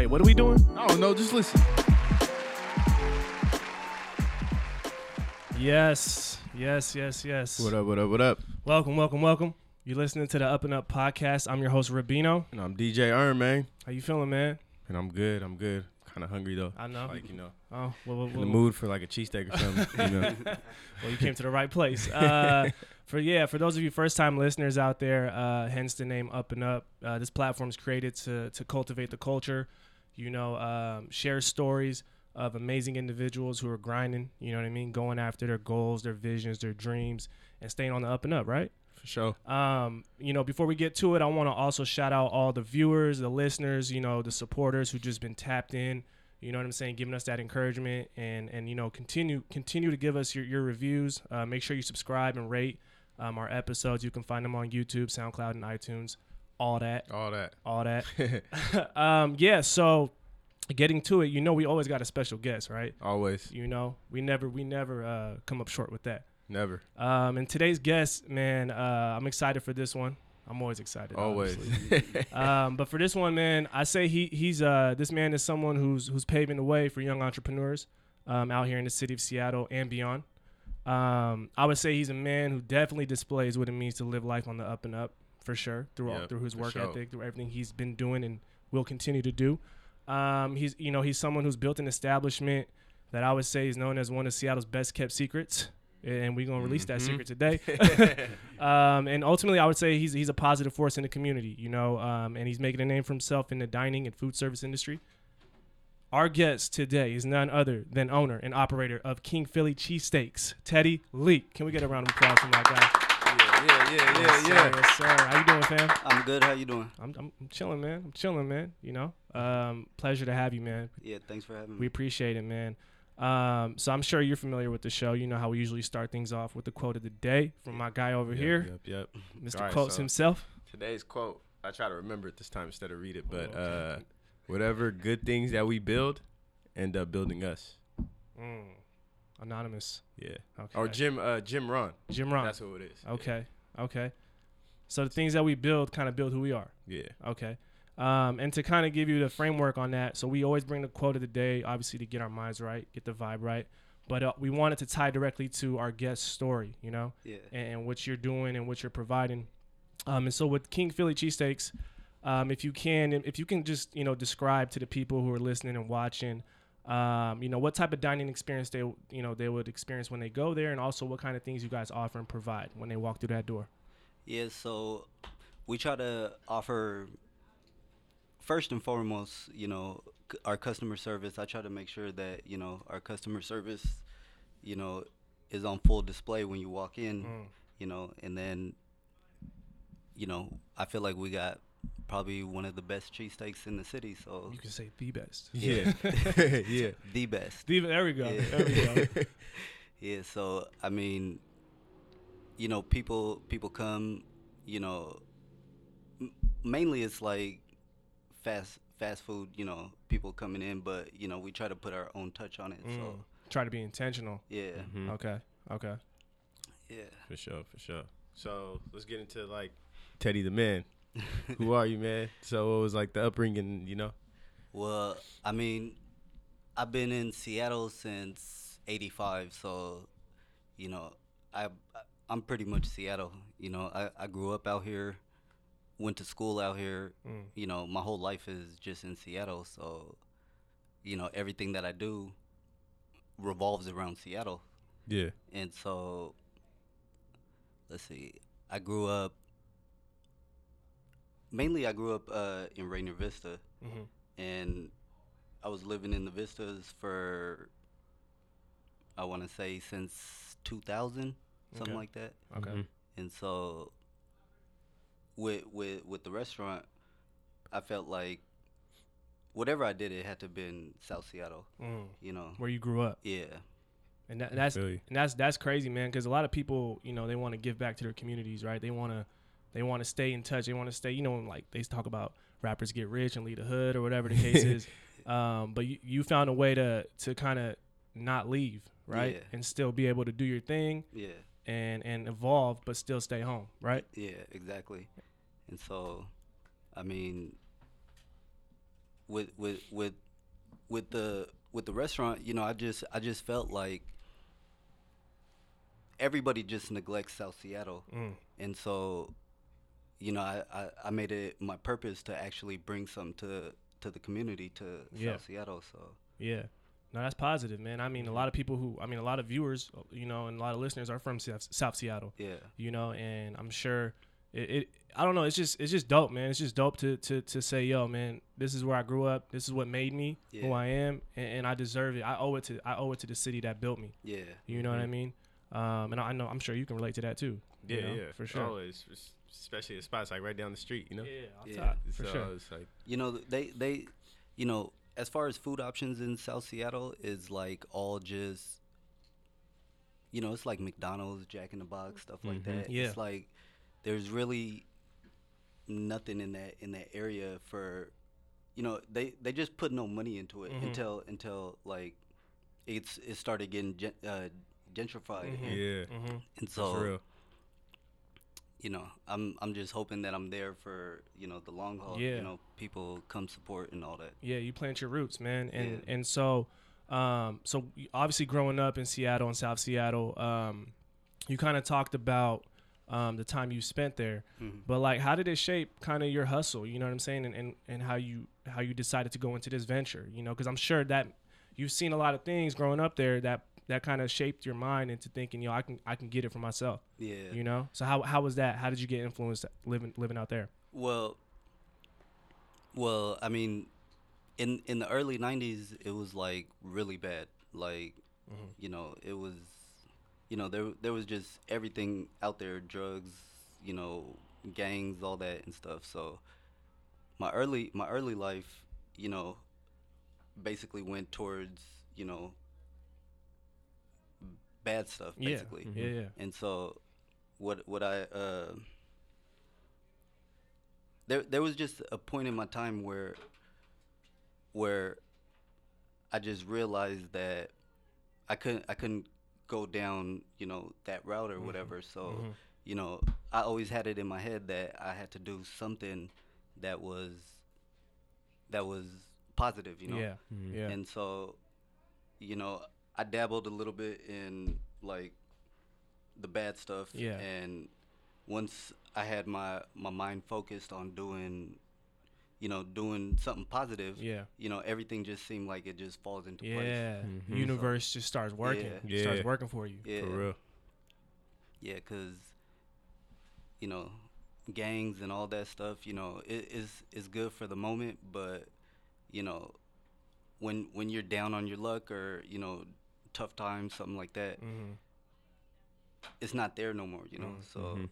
Wait, what are we doing? I don't know, just listen. Yes, yes, yes, yes. What up, what up, what up? Welcome, welcome, welcome. You're listening to the Up and Up podcast. I'm your host Rabino. And I'm DJ Earn, man. How you feeling, man? And I'm good, I'm good. Kind of hungry though. I know. Like, you know, Oh, well, well, in the well, mood for like a cheesesteak or something. you know. well, you came to the right place. Uh, for yeah, for those of you first time listeners out there, uh, hence the name Up and Up. Uh, this platform is created to to cultivate the culture. You know, um, share stories of amazing individuals who are grinding. You know what I mean, going after their goals, their visions, their dreams, and staying on the up and up. Right. For sure. Um, you know, before we get to it, I want to also shout out all the viewers, the listeners, you know, the supporters who just been tapped in. You know what I'm saying, giving us that encouragement and and you know continue continue to give us your your reviews. Uh, make sure you subscribe and rate um, our episodes. You can find them on YouTube, SoundCloud, and iTunes. All that, All that. all that. um, yeah. So, getting to it, you know, we always got a special guest, right? Always. You know, we never we never uh, come up short with that. Never. Um, and today's guest, man, uh, I'm excited for this one. I'm always excited. Always. um, but for this one, man, I say he he's uh this man is someone who's who's paving the way for young entrepreneurs um, out here in the city of Seattle and beyond. Um, I would say he's a man who definitely displays what it means to live life on the up and up for sure through all, through his work sure. ethic, through everything he's been doing and will continue to do. Um, he's you know he's someone who's built an establishment that I would say is known as one of Seattle's best kept secrets, and we're gonna release that Mhm. secret today. um, and ultimately, I would say he's he's a positive force in the community, you know, um, and he's making a name for himself in the dining and food service industry. Our guest today is none other than owner and operator of King Philly Cheesesteaks, Teddy Leake. Can we get a round of applause from that guy? Yeah, yeah, yeah, Yes, yeah, sir, yeah. yes, sir. How you doing, fam? I'm good. How you doing? I'm, I'm, I'm chilling, man. I'm chilling, man. You know, um, pleasure to have you, man. Yeah, thanks for having me. We appreciate it, man. Um, so I'm sure you're familiar with the show. You know how we usually start things off with the quote of the day from my guy over here, Yep, yep. Mr. All right, Quotes so- himself. Today's quote, I try to remember it this time instead of read it, but Oh, uh, whatever good things that we build end up building us. Mm. Anonymous. Yeah. Okay. Or Jim uh, Jim Rohn. Jim Rohn. That's who it is. Yeah. Okay. Okay. So the things that we build kind of build who we are. Yeah. Okay. Um, and to kind of give you the framework on that, so we always bring the quote of the day, obviously to get our minds right, get the vibe right. But uh, we wanted to tie directly to our guest story, you know, Yeah. and, and what you're doing and what you're providing. Um, and so with King Philly cheesesteaks, um, if you can, if you can just you know describe to the people who are listening and watching, um, you know what type of dining experience they you know they would experience when they go there, and also what kind of things you guys offer and provide when they walk through that door. Yeah. So we try to offer first and foremost, you know, c- our customer service. I try to make sure that you know our customer service, you know, is on full display when you walk in. Mm. You know, and then, you know, I feel like we got probably one of the best cheesesteaks in the city. So You can say the best. Yeah. yeah. the best. The, there we go. Yeah. There we go. Yeah, so I mean, you know, people people come, you know, m- mainly it's like fast fast food, you know, people coming in, but you know, we try to put our own touch on it. Mm. So Try to be intentional. yeah, Mhm. Okay. Okay. yeah. For sure, for sure. So let's get into like Teddy the man. Who are you, man? So what was like the upbringing, you know? Well, I mean, I've been in Seattle since '85, so you know, I I'm pretty much Seattle. You know, I I grew up out here, went to school out here. Mm. You know, my whole life is just in Seattle, so you know, everything that I do revolves around Seattle. Yeah. And so let's see. I grew up mainly I grew up uh, in Rainier Vista hmm and I was living in the Vistas for I want to say since 2000, something Okay. like that. Okay. Mhm. And so with with with the restaurant, I felt like whatever I did, it had to have been South Seattle. Mm. You know. Where you grew up, Yeah. and that, that's and that's that's crazy, man. Because a lot of people, you know, they want to give back to their communities, right? They want to they want to stay in touch. They want to stay, you know, like they talk about rappers get rich and leave the hood or whatever the case is. Um, but you, you found a way to to kind of not leave, right, Yeah. and still be able to do your thing Yeah. and and evolve, but still stay home, right? Yeah, exactly. And so, I mean, with with with with the with the restaurant, you know, I just I just felt like everybody just neglects South Seattle, Mm. and so, you know, I, I I made it my purpose to actually bring some to to the community to Yeah. South Seattle. So Yeah. No, that's positive, man. I mean, a lot of people who, I mean, a lot of viewers, you know, and a lot of listeners are from South, Seattle, yeah, you know, and I'm sure it, it, I don't know, it's just, it's just dope, man. It's just dope to, to, to say, yo, man, this is where I grew up. This is what made me who I am, and, and I deserve it. I owe it to, I owe it to the city that built me. yeah, You know what I mm-hmm. mean? Um, and I, I know, I'm sure you can relate to that too. you Yeah, know, yeah, for sure. Always, especially at spots like right down the street, you know. Yeah, off Yeah. top, for so sure. it's like you know they they you know as far as food options in south seattle is like all just you know it's like mcdonald's jack in the box stuff like that Yeah. it's like there's really nothing in that in that area for you know they they just put no money into it Mhm. until until like it's it started getting gen, uh, gentrified Mhm. and, yeah, hmm and so real. you know i'm i'm just hoping that i'm there for you know the long haul Yeah. you know people come support and all that Yeah, you plant your roots, man, and Yeah. and so, um, so obviously growing up in Seattle and South Seattle, um, you kind of talked about um, the time you spent there, Mhm. but like, how did it shape kind of your hustle? You know what I'm saying, and, and and how you how you decided to go into this venture? You know, because I'm sure that you've seen a lot of things growing up there that that kind of shaped your mind into thinking, yo, I can I can get it for myself. yeah You know, so how how was that? How did you get influenced living living out there? Well, well, I mean, in in the early '90s, it was like really bad. Like, mm-hmm. you know, it was, you know, there there was just everything out there, drugs, you know, gangs, all that and stuff. So, my early my early life, you know, basically went towards, you know, bad stuff, basically. Yeah, yeah, yeah. And so, what what I uh, there there was just a point in my time where where I just realized that I couldn't I couldn't go down you know that route or mm-hmm. whatever. So mm-hmm. you know I always had it in my head that I had to do something that was that was positive. You know. Yeah, yeah. And so, you know, I dabbled a little bit in like the bad stuff. Yeah. And once I had my my mind focused on doing, you know, doing something positive. Yeah. You know, everything just seemed like it just falls into place. Yeah, Mhm. universe just starts working. Yeah. It starts working for you. Yeah. For real. Yeah, cause you know, gangs and all that stuff. You know, it is is good for the moment, but you know, when when you're down on your luck or you know, tough times, something like that, hmm it's not there no more. You know, Mm. so Mhm.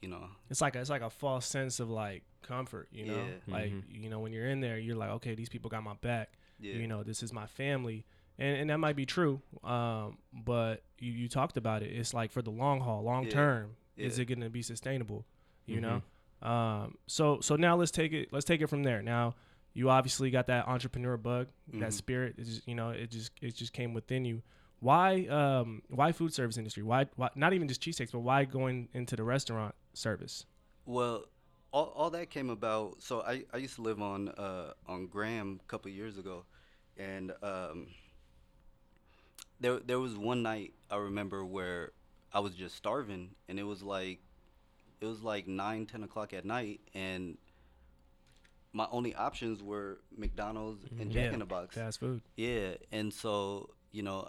you know, It's like a, it's like a false sense of like comfort, you know. Yeah. Like Mhm. you know when you're in there, you're like, okay, these people got my back. yeah, You know, this is my family, and and that might be true. Um, but you, you talked about it. It's like for the long haul, long Yeah. term. Is it going to be sustainable? You Mhm. know. Um. So so now let's take it. Let's take it from there. Now you obviously got that entrepreneur bug, that Mhm. spirit. It's just, you know, it just it just came within you. Why um why food service industry? Why why not even just cheesesteaks, but why going into the restaurant service? Well, all, all that came about. So I, I used to live on uh, on Graham a couple years ago, and um, there there was one night I remember where I was just starving, and it was like it was like nine ten o'clock at night, and my only options were McDonald's and mm-hmm. Jack Yeah, in the Box. Fast food. Yeah, and so you know,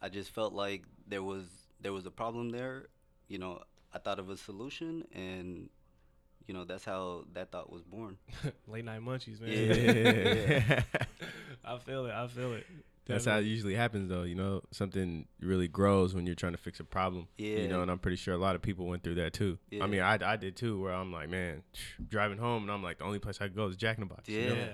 I just felt like there was there was a problem there. You know, I thought of a solution, and you know that's how that thought was born. Late night munchies, man. Yeah. I feel it. I feel it. That's how it usually happens, though. You know, something really grows when you're trying to fix a problem. Yeah. You know, and I'm pretty sure a lot of people went through that too. Yeah. I mean, I, I did too, where I'm like, man, driving home, and I'm like, the only place I could go is Jack in the Box. you Yeah. know?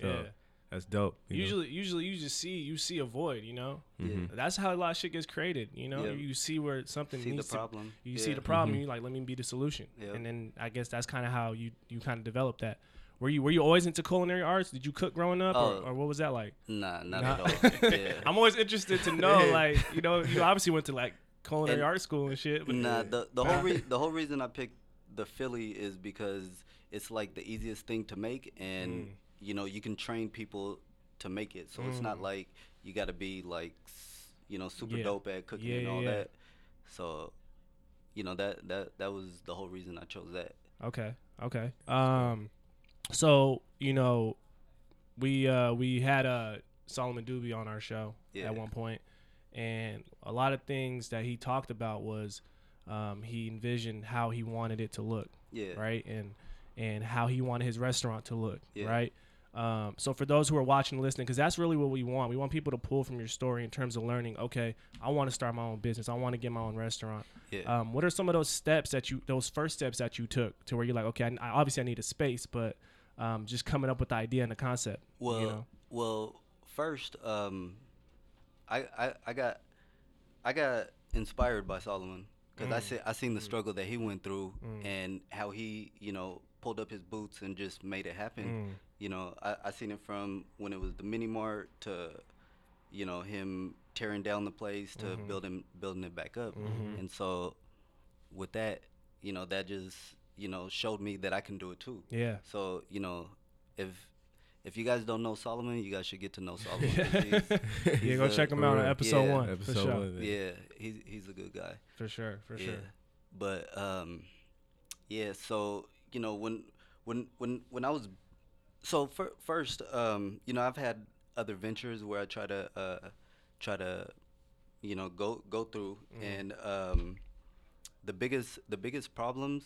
So yeah. that's dope. you know? Usually, usually you just see you see a void. You know, Mhm. that's how a lot of shit gets created. You know, Yeah. you see where something See the needs to. problem. You see the problem, Mhm. you like let me be the solution, Yeah. and then I guess that's kind of how you you kind of develop that. Were you were you always into culinary arts? Did you cook growing up, Oh. or, or what was that like? Nah, not Nah. at all. Yeah. I'm always interested to know, like you know, you obviously went to like culinary And- art school and shit, but Nah, the the whole re- the whole reason I picked the Philly is because it's like the easiest thing to make, and Mm. you know you can train people to make it. So it's not Mm. like you got to be like you know super Yeah. dope at cooking Yeah, and all yeah. that. So you know that that that was the whole reason I chose that. Okay. Okay. Um, so you know, we uh we had uh Solomon Dubie on our show Yeah. at one point, and a lot of things that he talked about was, um, he envisioned how he wanted it to look, Yeah. right, and and how he wanted his restaurant to look, Yeah. right. Um, so for those who are watching, and listening, because that's really what we want. We want people to pull from your story in terms of learning. Okay, I want to start my own business. I want to get my own restaurant. Yeah. Um, what are some of those steps that you, those first steps that you took to where you're like, okay, I, I obviously I need a space, but um, just coming up with the idea and the concept. Well, you know? well, first, um, I, I I got I got inspired by Solomon because I Mm. see I seen the struggle that he went through Mm. and how he you know pulled up his boots and just made it happen. Mm. You know, I I seen it from when it was the mini mart to, you know, him tearing down the place to Mhm. building building it back up, Mhm. and so with that, you know, that just you know showed me that I can do it too. yeah. So you know, if if you guys don't know Solomon, you guys should get to know Solomon. he's- yeah, go a- check him out on episode Yeah. one Episode for sure. one. Yeah, he's he's a good guy. For sure, for yeah. sure. But um, yeah. So you know when when when when I was so fir- first um you know I've had other ventures where I try to uh try to you know go go through Mhm. and um the biggest the biggest problems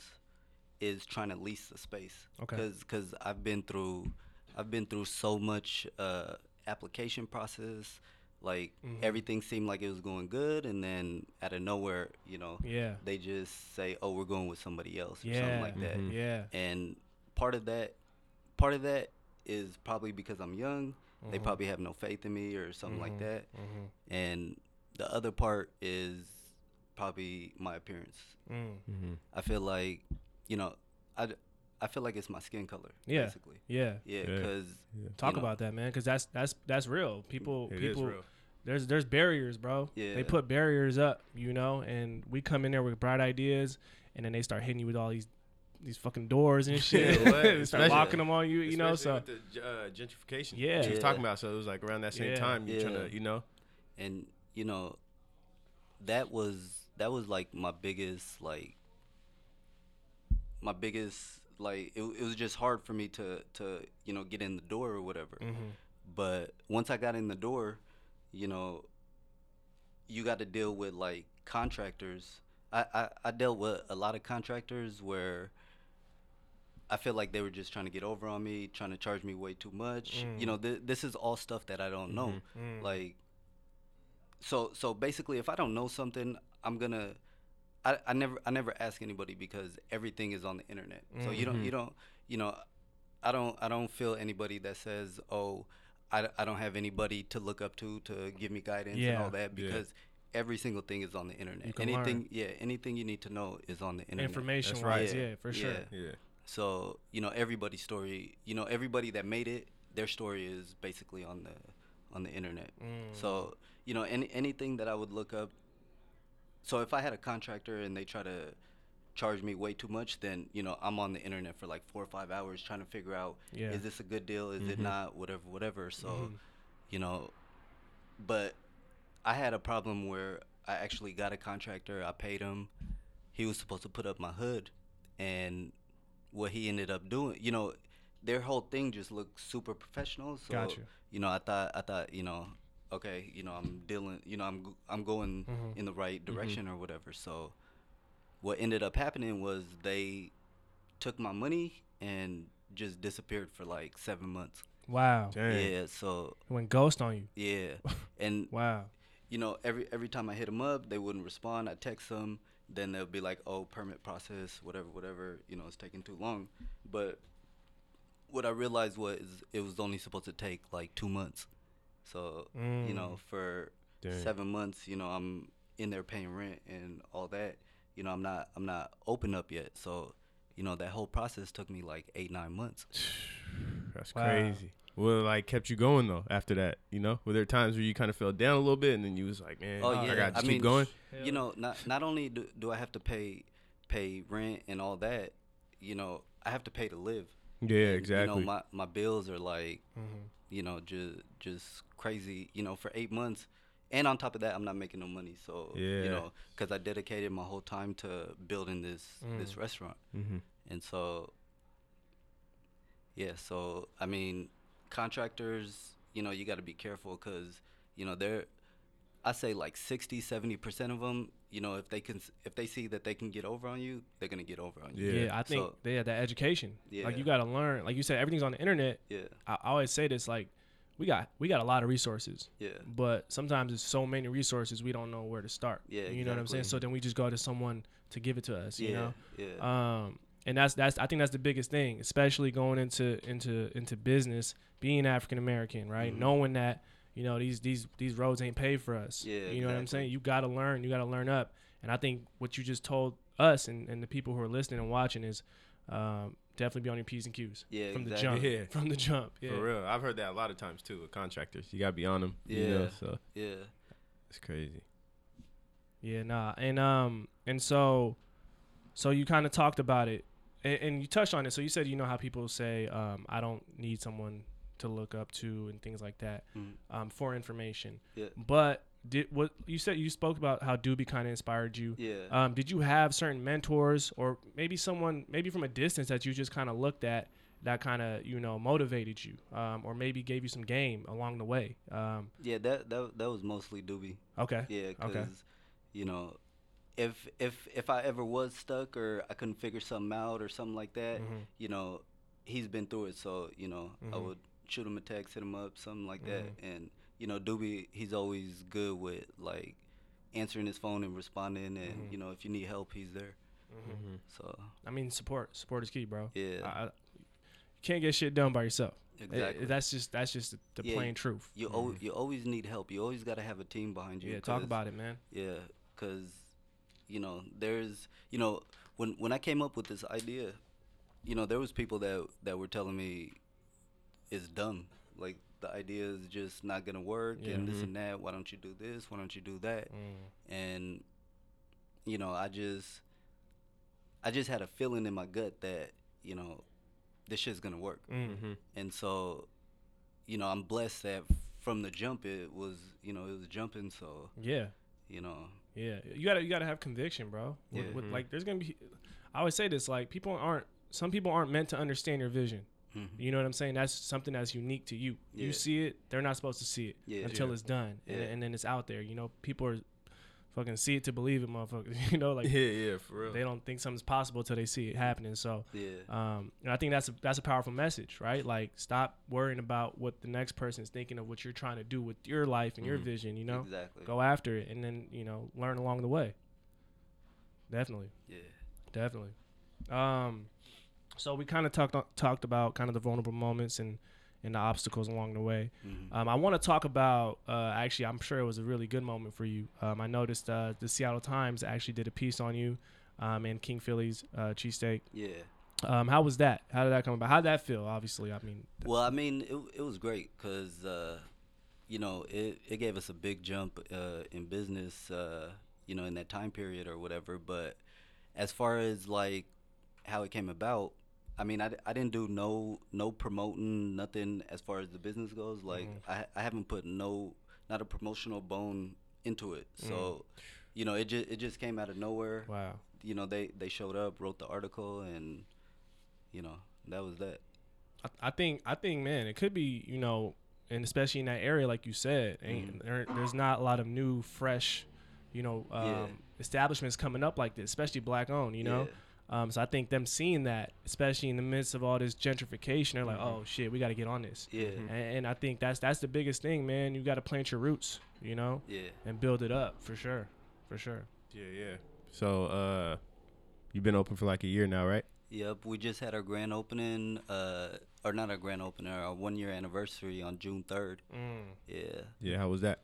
is trying to lease the space Okay. because because I've been through I've been through so much uh application process like Mhm. everything seemed like it was going good and then out of nowhere you know Yeah, they just say oh we're going with somebody else or Yeah. something like that Mhm. yeah. and part of that part of that is probably because I'm young they Mhm. probably have no faith in me or something like Mhm. that Mhm. and the other part is probably my appearance Mm. Mm-hmm. I feel like you know I, I feel like it's my skin color Yeah. basically Yeah. yeah Yeah. because Talk know. about that, man, because that's that's that's real. People, It is people, real. there's there's barriers, bro. Yeah. They put barriers up, you know, and we come in there with bright ideas, and then they start hitting you with all these these fucking doors and shit. Yeah, they start Especially- locking them on you, you know. So with the uh, gentrification. Yeah. she was Yeah. talking about. So it was like around that same Yeah. time you're trying to, you know. and you know that was that was like my biggest like my biggest like it, it was just hard for me to to you know get in the door or whatever Mhm. but once i got in the door you know you got to deal with like contractors I, I i dealt with a lot of contractors where I feel like they were just trying to get over on me, trying to charge me way too much. Mm. You know, th- this is all stuff that I don't know. Mm. Like, so so basically, if I don't know something, I'm gonna. I, I never I never ask anybody because everything is on the internet. So you don't you don't you know, I don't I don't feel anybody that says oh, I, I don't have anybody to look up to to give me guidance and all that Yeah. because every single thing is on the internet. You can anything learn. yeah anything you need to know is on the internet. information That's right. wise, Yeah. yeah, for sure. Yeah. Yeah. So you know everybody's story. You know everybody that made it, their story is basically on the on the internet. Mm. So you know any anything that I would look up. So if I had a contractor and they try to charge me way too much, then you know I'm on the internet for like four or five hours trying to figure out Yeah. is this a good deal, is it Mhm. not, whatever, whatever. So Mhm. you know, but I had a problem where I actually got a contractor. I paid him. He was supposed to put up my hood, and what he ended up doing, you know, their whole thing just looked super professional. So Gotcha. you know, I thought I thought you know, okay, you know, I'm dealing, you know, I'm g- I'm going Mhm. in the right direction or whatever. So what ended up happening was they took my money and just disappeared for like seven months. Wow. Dang. Yeah, so It went ghost on you. yeah, and Wow. you know, every every time I hit them up, they wouldn't respond. I text them, then they'll be like, "Oh, permit process, whatever, whatever." You know, it's taking too long. But what I realized was it was only supposed to take like two months. So you know, Mm. for Dang. seven months, you know, I'm in there paying rent and all that. You know, I'm not I'm not open up yet. So, you know, that whole process took me like eight nine months. That's Wow. crazy. Well, like kept you going though. After that, you know, were there times where you kind of fell down a little bit, and then you was like, man, Oh, yeah. I gotta keep mean, going. You know, not not only do, do I have to pay pay rent and all that, you know, I have to pay to live. Yeah, And, exactly. You know, my my bills are like, Mhm. You know, just just crazy. You know, for eight months, and on top of that, I'm not making no money. So Yeah. you know, because I dedicated my whole time to building this this Mm. restaurant, mm-hmm. and so yeah. So I mean, contractors, you know, you got to be careful because you know they're. I say like 60, 70 percent of them. You know, if they can, if they see that they can get over on you, they're gonna get over on you. Yeah. Yeah, I think So- yeah, that education. Yeah. Like you got to learn. Like you said, everything's on the internet. Yeah, I I always say this like we got we got a lot of resources. yeah, But sometimes it's so many resources we don't know where to start. Yeah, You know what I'm saying? So then we just go to someone to give it to us, you yeah, know? yeah. Um and that's that's I think that's the biggest thing, especially going into into into business, being African American, right? Mhm. Knowing that you know these these these roads ain't paid for us. Yeah, you know what I'm saying. You got to learn. You got to learn up. And I think what you just told us and, and the people who are listening and watching is um, definitely be on your p's and q's Yeah, from the jump. Yeah. From the jump. Yeah. For real, I've heard that a lot of times too with contractors. You gotta be on them. Yeah. You know, so yeah. it's crazy. Yeah, nah, and um, and so, so you kind of talked about it, and, and you touched on it. So you said you know how people say, um, I don't need someone to look up to and things like that, Mhm. um, for information. Yeah. But did what you said? You spoke about how Dubie kind of inspired you. Yeah. Um, did you have certain mentors or maybe someone, maybe from a distance that you just kind of looked at that kind of you know motivated you, um, or maybe gave you some game along the way? Um, yeah, that that that was mostly Dubie. okay. Yeah, because Okay. you know, if if if I ever was stuck or I couldn't figure something out or something like that, Mhm. you know, he's been through it. So you know, I Mhm. would shoot him a text, hit him up, something like that. And you know, Dubie, he's always good with like answering his phone and responding. And Mhm. you know, if you need help, he's there. Mm-hmm. So I mean, support. Support is key, bro. yeah, I, I, you can't get shit done by yourself. I- exactly. that's just that's just the, the Yeah, plain truth. you al- you always need help. You always got to have a team behind you. Yeah, talk 'cause- about it, man. Yeah, because you know, there's you know, when when I came up with this idea, you know, there was people that that were telling me it's dumb. Like the idea is just not gonna work, Yeah. and this and that. Why don't you do this? Why don't you do that? Mm. And you know, I just I just had a feeling in my gut that you know this shit's gonna work. Mm. Mm-hmm. And so, you know, I'm blessed that from the jump it was you know it was jumping. So Yeah, you know, yeah. You gotta you gotta have conviction, bro. With, Yeah. with, Mhm. like, there's gonna be. I always say this. Like, people aren't. Some people aren't meant to understand your vision. Mhm. You know what I'm saying? That's something that's unique to you. Yeah. You see it. They're not supposed to see it Yeah. until Yeah. it's done, and, Yeah. and then it's out there. You know, people are fucking see it to believe it, motherfuckers. You know, like yeah, yeah, for real. they don't think something's possible until they see it happening. So. yeah. Um, and I think that's a, that's a powerful message, right? Like, stop worrying about what the next person's thinking of what you're trying to do with your life and your Mhm. vision. You know, exactly. go after it, and then you know, learn along the way. Definitely, Yeah. definitely. Um, so we kind of talked talked about kind of the vulnerable moments and and the obstacles along the way. Mhm. Um, I want to talk about uh, actually, I'm sure it was a really good moment for you. Um, I noticed uh, the Seattle Times actually did a piece on you um, and King Philly's uh, cheesesteak. yeah. Um, how was that? How did that come about? How did that feel? Obviously, I mean, Well, I mean, it it was great because uh, you know it it gave us a big jump uh, in business. Uh, you know, in that time period or whatever. But as far as like how it came about, I mean, I, I didn't do no no promoting nothing as far as the business goes. Like Mhm. I I haven't put no not a promotional bone into it. Mm. So. You know, it just it just came out of nowhere. wow. You know, they they showed up, wrote the article, and you know that was that. I, I think I think man, it could be you know, and especially in that area, like you said, Mhm. there, there's not a lot of new, fresh, you know, um, Yeah. establishments coming up like this, especially black owned. You know, um, so I think them seeing that, especially in the midst of all this gentrification, they're like, Mhm. oh shit, we got to get on this. Yeah, And, and I think that's that's the biggest thing, man. You got to plant your roots, you know, yeah. and build it up for sure, for sure. Yeah, yeah. So, uh, you've been open for like a year now, right? Yep, we just had our grand opening, uh, or not our grand opening, our one year anniversary on June third. Mm. Yeah, Yeah, how was that?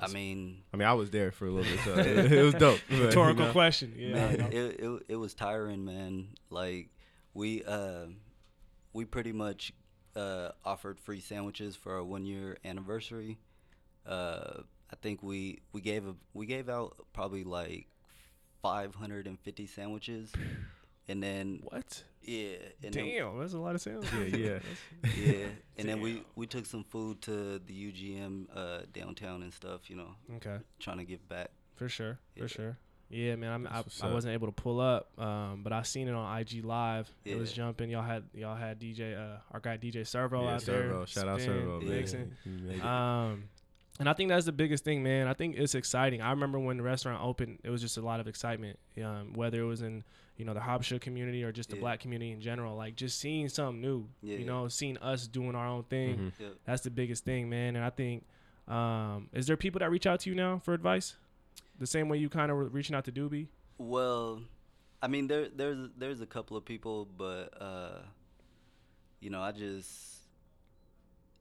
I mean, I mean, I was there for a little bit, so it, it was dope. but, you Rhetorical know. question. Yeah. Man, it, it it was tiring, man. Like we uh, we pretty much uh, offered free sandwiches for our one year anniversary. Uh, I think we we gave a, we gave out probably like 550 sandwiches, and then what? yeah, and then Damn, that's a lot of sales. Yeah, yeah. yeah, and then we we took some food to the UGM uh, downtown and stuff. You know, Okay, trying to give back. for sure, for sure. Yeah, man, I'm, I, I wasn't able to pull up, um, but I seen it on IG Live. It was jumping. Y'all had y'all had DJ, uh, our guy DJ Servo yeah, out Servo. there. Shout out Servo. Man. mixing. He. Um, and I think that's the biggest thing, man. I think it's exciting. I remember when the restaurant opened, it was just a lot of excitement. Um, whether it was in you know the Habesha community or just the Yeah. black community in general, like just seeing something new. Yeah. You know, seeing us doing our own thing. Mhm. Yeah. That's the biggest thing, man. And I think, um, is there people that reach out to you now for advice, the same way you kind of were reaching out to Dubie? Well, I mean, there there's there's a couple of people, but uh, you know, I just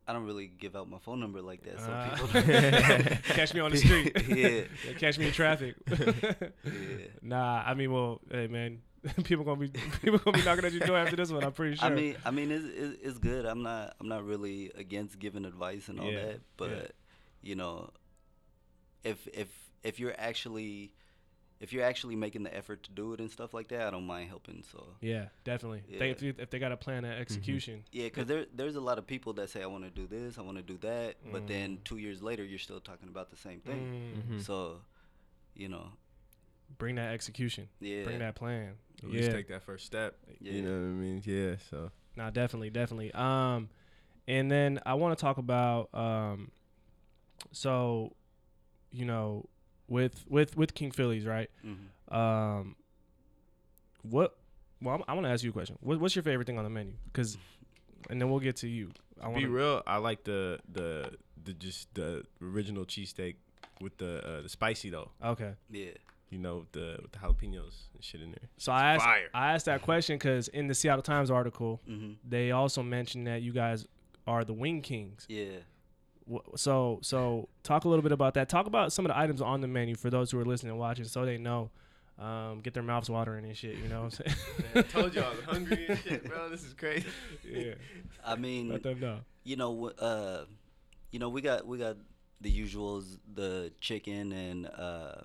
I don't really give out my phone number like that. So Uh, people catch me on the street. yeah, Yeah, catch me in traffic. yeah. nah, I mean, well, hey, man, people gonna be people gonna be knocking at your door after this one. I'm pretty sure. I mean, I mean, it's, it's it's good. I'm not I'm not really against giving advice and all Yeah, that, but you know, if if if you're actually if you're actually making the effort to do it and stuff like that, I don't mind helping. So yeah, definitely. They, if, you- if they got a plan of execution, Yeah, because there there's a lot of people that say I want to do this, I want to do that, but then Mm. two years later you're still talking about the same thing. Mm, Mhm. So, you know, bring that execution, yeah, bring that plan. At least yeah, take that first step. Yeah. You know what I mean? Yeah. So Nah, definitely, definitely. Um, and then I want to talk about um, so, you know, with with with King Phillies, right? hmm Um, what? Well, I'm, I want to ask you a question. What, what's your favorite thing on the menu? Because, and then we'll get to you. I be real. I like the the the just the original cheesesteak with the uh, the spicy though. Okay. yeah, You know the with the jalapenos and shit in there. So I asked fire. I asked that question because in the Seattle Times article, hmm they also mentioned that you guys are the Wing Kings. yeah. Wh- So so talk a little bit about that. Talk about some of the items on the menu for those who are listening and watching, so they know. Um, get their mouths watering and shit. You know what I'm saying? I told you I was hungry and shit, bro. This is crazy. yeah. I mean, Let them know. you know, uh, you know, we got we got the usuals, the chicken and uh,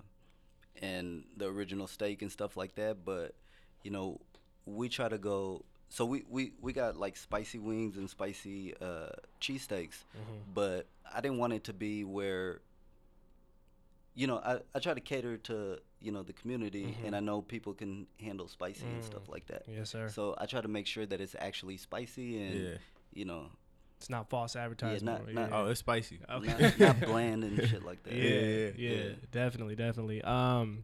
and the original steak and stuff like that. But you know, we try to go. So we we we got like spicy wings and spicy uh, cheesesteaks, but I didn't want it to be where. You know, I, I try to cater to you know the community, and I know people can handle spicy and stuff like that. Yes, sir. So I try to make sure that it's actually spicy and Yeah. you know It's not false advertising. not- not- Oh, it's spicy. Okay. not, not bland and shit like that. yeah, Yeah, yeah, yeah. definitely, definitely. Um,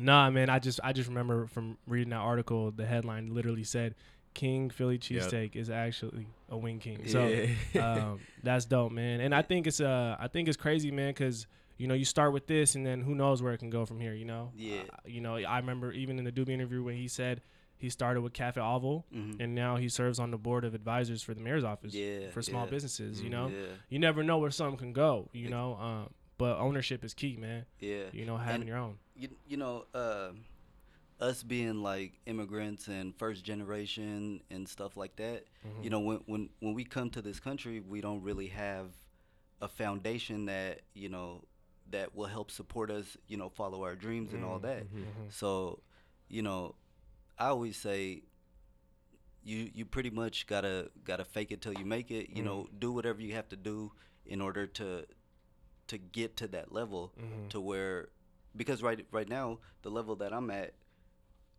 nah, man, I just I just remember from reading that article, the headline literally said, "King Philly Yep. cheesesteak is actually a wing king." So Yeah. um, that's dope, man. And I think it's uh I think it's crazy, man, because you know you start with this, and then who knows where it can go from here. You know. Yeah. Uh, you know, I remember even in the Dubie interview when he said he started with Cafe Avole, Mhm. and now he serves on the board of advisors for the mayor's office Yeah, for small yeah. businesses. You know, Yeah, you never know where something can go. You know, um, but ownership is key, man. yeah. You know, having And- your own. You, you know, uh, us being like immigrants and first generation and stuff like that. Mm-hmm. You know, when when when we come to this country, we don't really have a foundation that you know that will help support us. You know, follow our dreams and Mm-hmm. all that. So, you know, I always say. You, you pretty much gotta gotta fake it till you make it. You know, do whatever you have to do in order to to get to that level to where because right right now the level that I'm at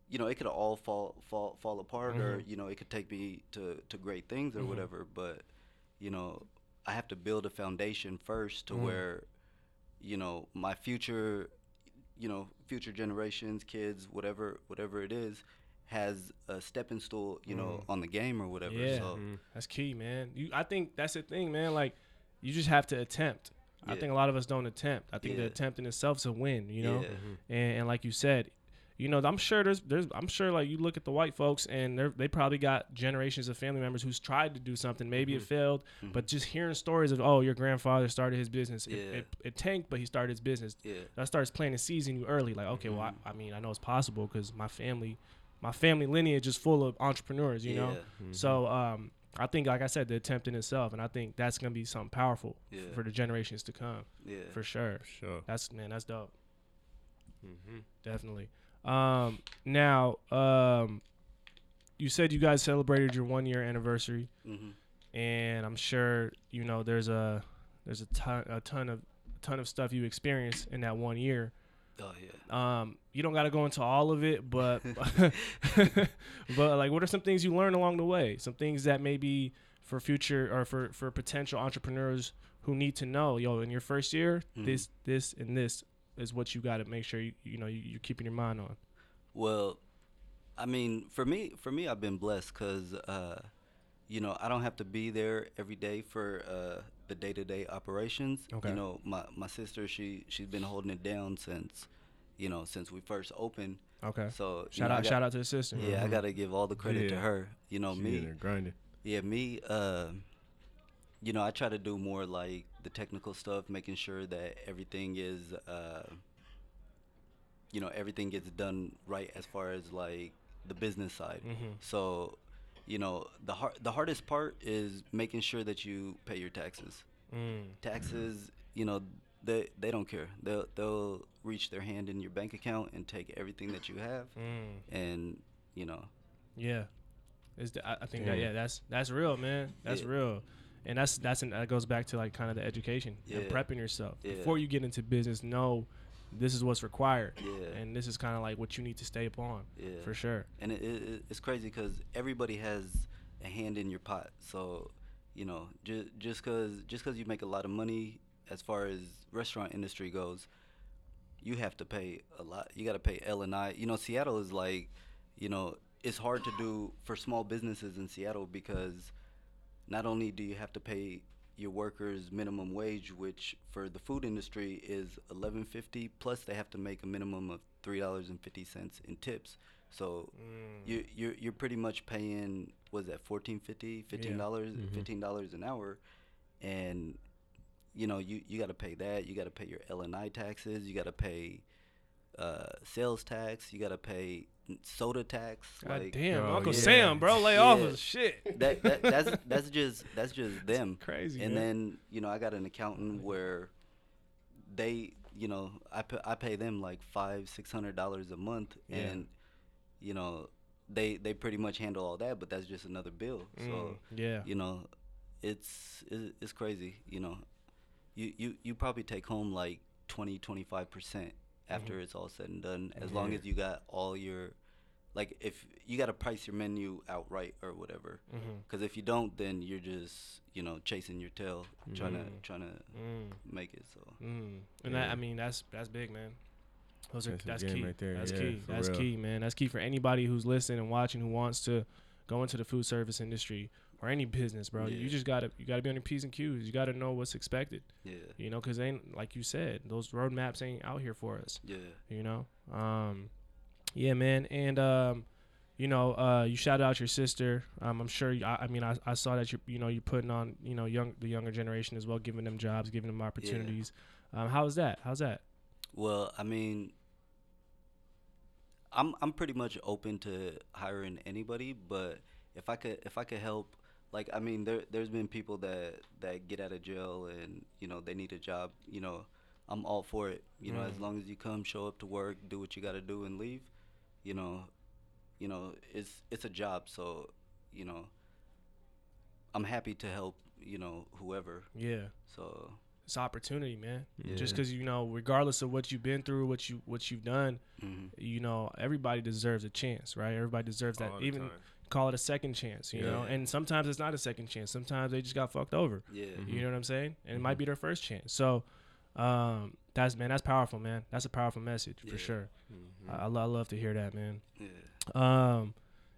you know it could all fall fall fall apart or mm-hmm. you know it could take me to to great things or mm-hmm. whatever but you know I have to build a foundation first to mm-hmm. where you know my future you know future generations kids whatever whatever it is has a stepping stool you know on the game or whatever Yeah, so that's key, man. You, I think that's the thing, man. Like, you just have to attempt. I think a lot of us don't attempt. I think the attempt in itself is a win, you know. Yeah. And, and like you said, you know, I'm sure there's there's I'm sure like you look at the white folks and they they probably got generations of family members who's tried to do something. Maybe Mm-hmm. it failed, but just hearing stories of oh your grandfather started his business, it, Yeah. it, it tanked, but he started his business. Yeah. That starts planting seeds in you early. Like okay, well Mm-hmm. I, I mean I know it's possible because my family, my family lineage is full of entrepreneurs. You know, Yeah. so um. I think, like I said, the attempt in itself, and I think that's gonna be something powerful Yeah. for the generations to come, Yeah. for sure. Sure. That's man, that's dope. Mm-hmm. Definitely. Um, now, um, you said you guys celebrated your one year anniversary, hmm and I'm sure you know there's a there's a ton a ton of ton of stuff you experienced in that one year. Oh yeah. Um, you don't got to go into all of it, but but like, what are some things you learned along the way? Some things that maybe for future or for for potential entrepreneurs who need to know, yo, in your first year, Mhm. this this and this is what you got to make sure you you know you, you're keeping your mind on. Well, I mean, for me, for me, I've been blessed because, uh, you know, I don't have to be there every day for uh, the day-to-day operations. Okay. You know, my my sister, she she's been holding it down since, you know, since we first opened. Okay. So Shout know, out, got- shout out to the sister. Yeah, I gotta give all the credit to Yeah. her. You know, She me. grinding. Yeah, me. Uh, you know, I try to do more like the technical stuff, making sure that everything is, uh, you know, everything gets done right as far as like the business side. Mhm. So, you know, the hard the hardest part is making sure that you pay your taxes. Mm. Taxes, you know, they they don't care. They'll they'll reach their hand in your bank account and take everything that you have, Mm. and you know, Yeah, is I, I think that Yeah. yeah that's that's real, man. That's Yeah. real, and that's that's an, that goes back to like kind of the education and prepping yourself Yeah. before you get into business. Know this is what's required, Yeah. and this is kind of like what you need to stay upon Yeah. for sure. and it, it, it's crazy because everybody has a hand in your pot. So, you know, just just cause just cause you make a lot of money as far as restaurant industry goes, you have to pay a lot. You got to pay L and I. You know, Seattle is like, you know, it's hard to do for small businesses in Seattle because not only do you have to pay your workers minimum wage, which for the food industry is eleven fifty, plus they have to make a minimum of three dollars and fifty cents in tips. So you you're you're pretty much paying was that fourteen fifty, fifteen dollars, fifteen dollars an hour, and you know you you got to pay that. You got to pay your L and I taxes. You got to pay uh, sales tax. You got to pay soda tax. God like, damn, Oh, Uncle yeah. Sam, bro, lay off of shit. that, that that's that's just that's just them. crazy, And man. then you know I got an accountant where they you know I pay, I pay them like five six hundred dollars a month, Yeah. and you know they they pretty much handle all that, but that's just another bill. So Mm, yeah, you know it's it's crazy. You know you you you probably take home like 20 25 percent after Mm-hmm. it's all said and done, as long as you got all your like if you got to price your menu outright or whatever. Because if you don't, then you're just you know chasing your tail, trying to trying to Mm. make it. So Mm. And that I mean that's that's big, man. Those are That's a that's key. right there. That's Yeah, key. That's real. key, man. That's key for anybody who's listening and watching who wants to go into the food service industry or any business, bro. You just gotta you gotta be on your p's and q's. You gotta know what's expected. yeah, You know, because ain't like you said, those roadmaps ain't out here for us. yeah, You know, um, yeah, man, and um, you know, uh, you shout out your sister. Um, I'm sure. I, I mean, I, I saw that you you know you're putting on you know young the younger generation as well, giving them jobs, giving them opportunities. Um, how's that? How's that? Well, I mean, I'm I'm pretty much open to hiring anybody, but if I could if I could help, like I mean, there there's been people that that get out of jail and you know they need a job. You know, I'm all for it. You know, as long as you come, show up to work, do what you got to do, and leave. You know, you know it's it's a job, so you know. I'm happy to help. You know, whoever. Yeah. So it's opportunity, man. Yeah. Just because you know, regardless of what you've been through, what you what you've done, mhm. you know, everybody deserves a chance, right? Everybody deserves that. All the Even time. Call it a second chance, you know. And sometimes it's not a second chance. Sometimes they just got fucked over. yeah. You know what I'm saying? And it might Mm-hmm. be their first chance. So, um, that's man, that's powerful, man. That's a powerful message for sure. Mm-hmm. I, I, lo- I love to hear that, man. Yeah. Um,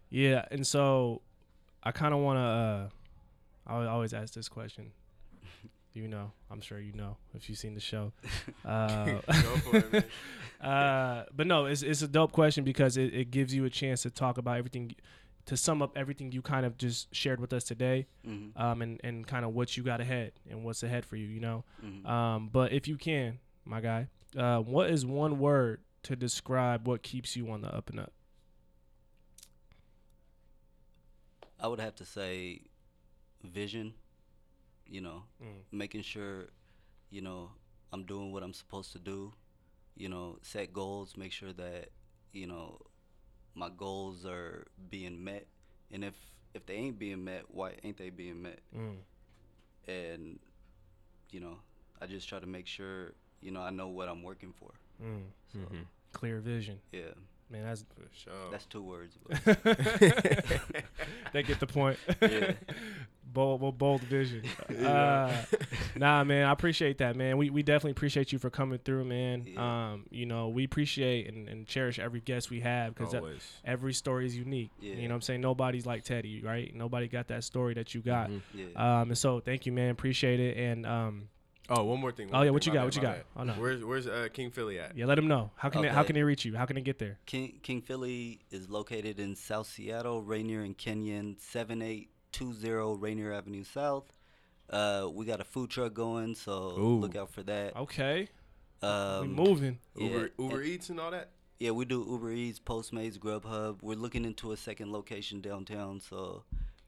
yeah, and so I kind of want to. Uh, I always ask this question. you know, I'm sure you know if you've seen the show. Uh, Go for it, man. uh, but no, it's it's a dope question because it, it gives you a chance to talk about everything, to sum up everything you kind of just shared with us today, Mhm. um, and and kind of what you got ahead and what's ahead for you, you know. Mhm. Um, but if you can, my guy, uh, what is one word to describe what keeps you on the up and up? I would have to say vision, you know, Mm. making sure, you know, I'm doing what I'm supposed to do, you know, set goals, make sure that, you know, my goals are being met. And if if they ain't being met, why ain't they being met? Mm. And you know, I just try to make sure, you know, I know what I'm working for. Mm. So, Clear vision, yeah. man. That's For sure. That's two words. But they get the point. Yeah. bold, bold, bold vision. Uh, nah, man, I appreciate that, man. We we definitely appreciate you for coming through, man. Yeah. Um, you know, we appreciate and, and cherish every guest we have because every story is unique. Yeah. You know what I'm saying? Nobody's like Teddy, right? Nobody got that story that you got. Mhm. yeah. Um, and so thank you, man. Appreciate it. And um, Oh, one more thing. one Oh, yeah, what you got, bad, what you got? bad. Oh, no. Where's Where's uh, King Philly at? yeah, let them know how can they, how can they reach you? How can they get there? King King Philly is located in South Seattle, Rainier and Kenyon, 7820 Rainier Avenue South. Uh, we got a food truck going, so Ooh. look out for that. Okay, Um, we moving. Uber yeah, Uber and- Eats and all that. Yeah, we do Uber Eats, Postmates, Grubhub. We're looking into a second location downtown, so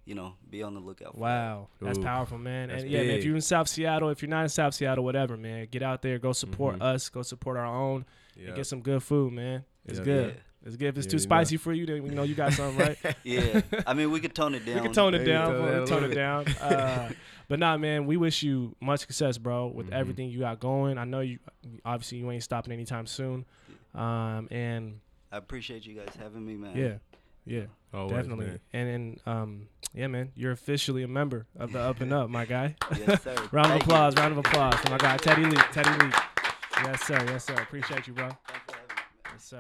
you know, be on the lookout. For Wow, that's Ooh, powerful, man. that's and yeah, man, if you're in South Seattle, if you're not in South Seattle, whatever, man, get out there, go support Mhm. us, go support our own, Yeah. and get some good food, man. It's Yeah. good. Yeah. It's good. If it's You too already know. spicy for you, then you know you got something, right? Yeah, I mean, we could tone it down. we can tone it down. go, bro. yeah, We a tone little it down. Uh, but nah, man, we wish you much success, bro, with Mhm. everything you got going. I know you, obviously, you ain't stopping anytime soon. Um, and I appreciate you guys having me, man. yeah, yeah. Always, Definitely. man. And then, um, yeah, man, you're officially a member of the Up and Up, my guy. Yes, sir. round of Thank you. applause, round of applause for my guy, Teddy Leake. Teddy Leake. Yes, sir. Yes, sir. Appreciate you, bro. Thanks for having me, man. Yes, sir.